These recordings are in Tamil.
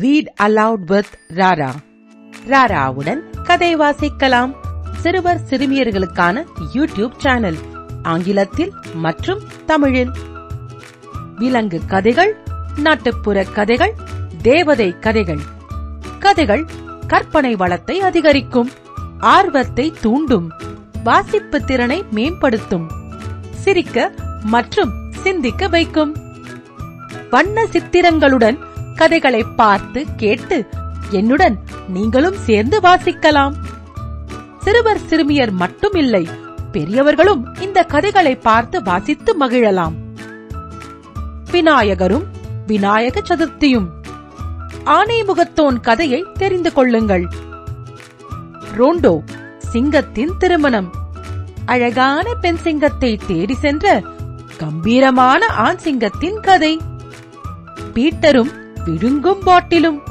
ரீட் அலவுட் வித் ராரா ராராவுடன் கதை வாசிக்கலாம். சிறுவர் சிறுமியர்களுக்கான யூடியூப் சேனல் ஆங்கிலத்தில் மற்றும் தமிழில். விலங்கு கதைகள் நாட்டுப்புற கதைகள் தேவதை கதைகள். கதைகள் கற்பனை வளத்தை அதிகரிக்கும் ஆர்வத்தை தூண்டும் வாசிப்பு திறனை மேம்படுத்தும் சிரிக்க மற்றும் சிந்திக்க வைக்கும். வண்ண சித்திரங்களுடன் கதைகளை பார்த்து கேட்டு என்னுடன் நீங்களும் சேர்ந்து வாசிக்கலாம். சிறுவர் சிறுமியர் மட்டும் இல்லை பெரியவர்களும் இந்த கதைகளை பார்த்து வாசித்து மகிழலாம். விநாயகரும் விநாயக சதுர்த்தியும். ஆனைமுகத்தோன் கதையை தெரிந்து கொள்ளுங்கள். ரோண்டோ சிங்கத்தின் திருமணம். அழகான பெண் சிங்கத்தை தேடி சென்ற கம்பீரமான ஆண் சிங்கத்தின் கதை. பீட்டரும் விழுங்கும் பாட்டிலும்.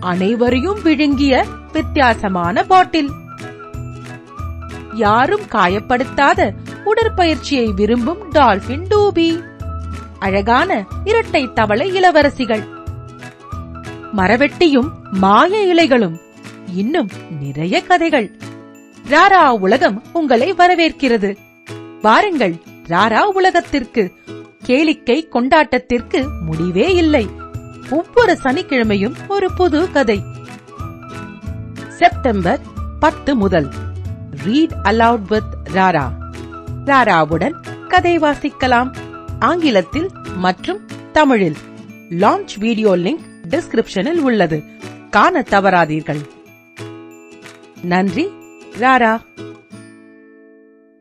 அனைவரையும் விழுங்கிய வித்தியாசமான பாட்டில். யாரும் காயப்படுத்தாத உடற்பயிற்சியை விரும்பும் டால்பின் டூபி. அழகான இரட்டை தவளை இளவரசிகள். மரவெட்டியும் மாய இலைகளும் இன்னும் நிறைய கதைகள். ராரா உலகம் உங்களை வரவேற்கிறது. வாருங்கள் ராரா உலகத்திற்கு. கேளிக்கை கொண்டாட்டத்திற்கு முடிவே இல்லை. ஒவ்வொரு சனிக்கிழமையும் ஒரு புது கதை. செப்டம்பர் பத்து முதல். ரீட் அலவுட் வித் ராரா ராராவுடன் கதை வாசிக்கலாம். ஆங்கிலத்தில் மற்றும் தமிழில். லான்ச் வீடியோ லிங்க் டிஸ்கிரிப்ஷனில் உள்ளது. காண தவறாதீர்கள். நன்றி ராரா.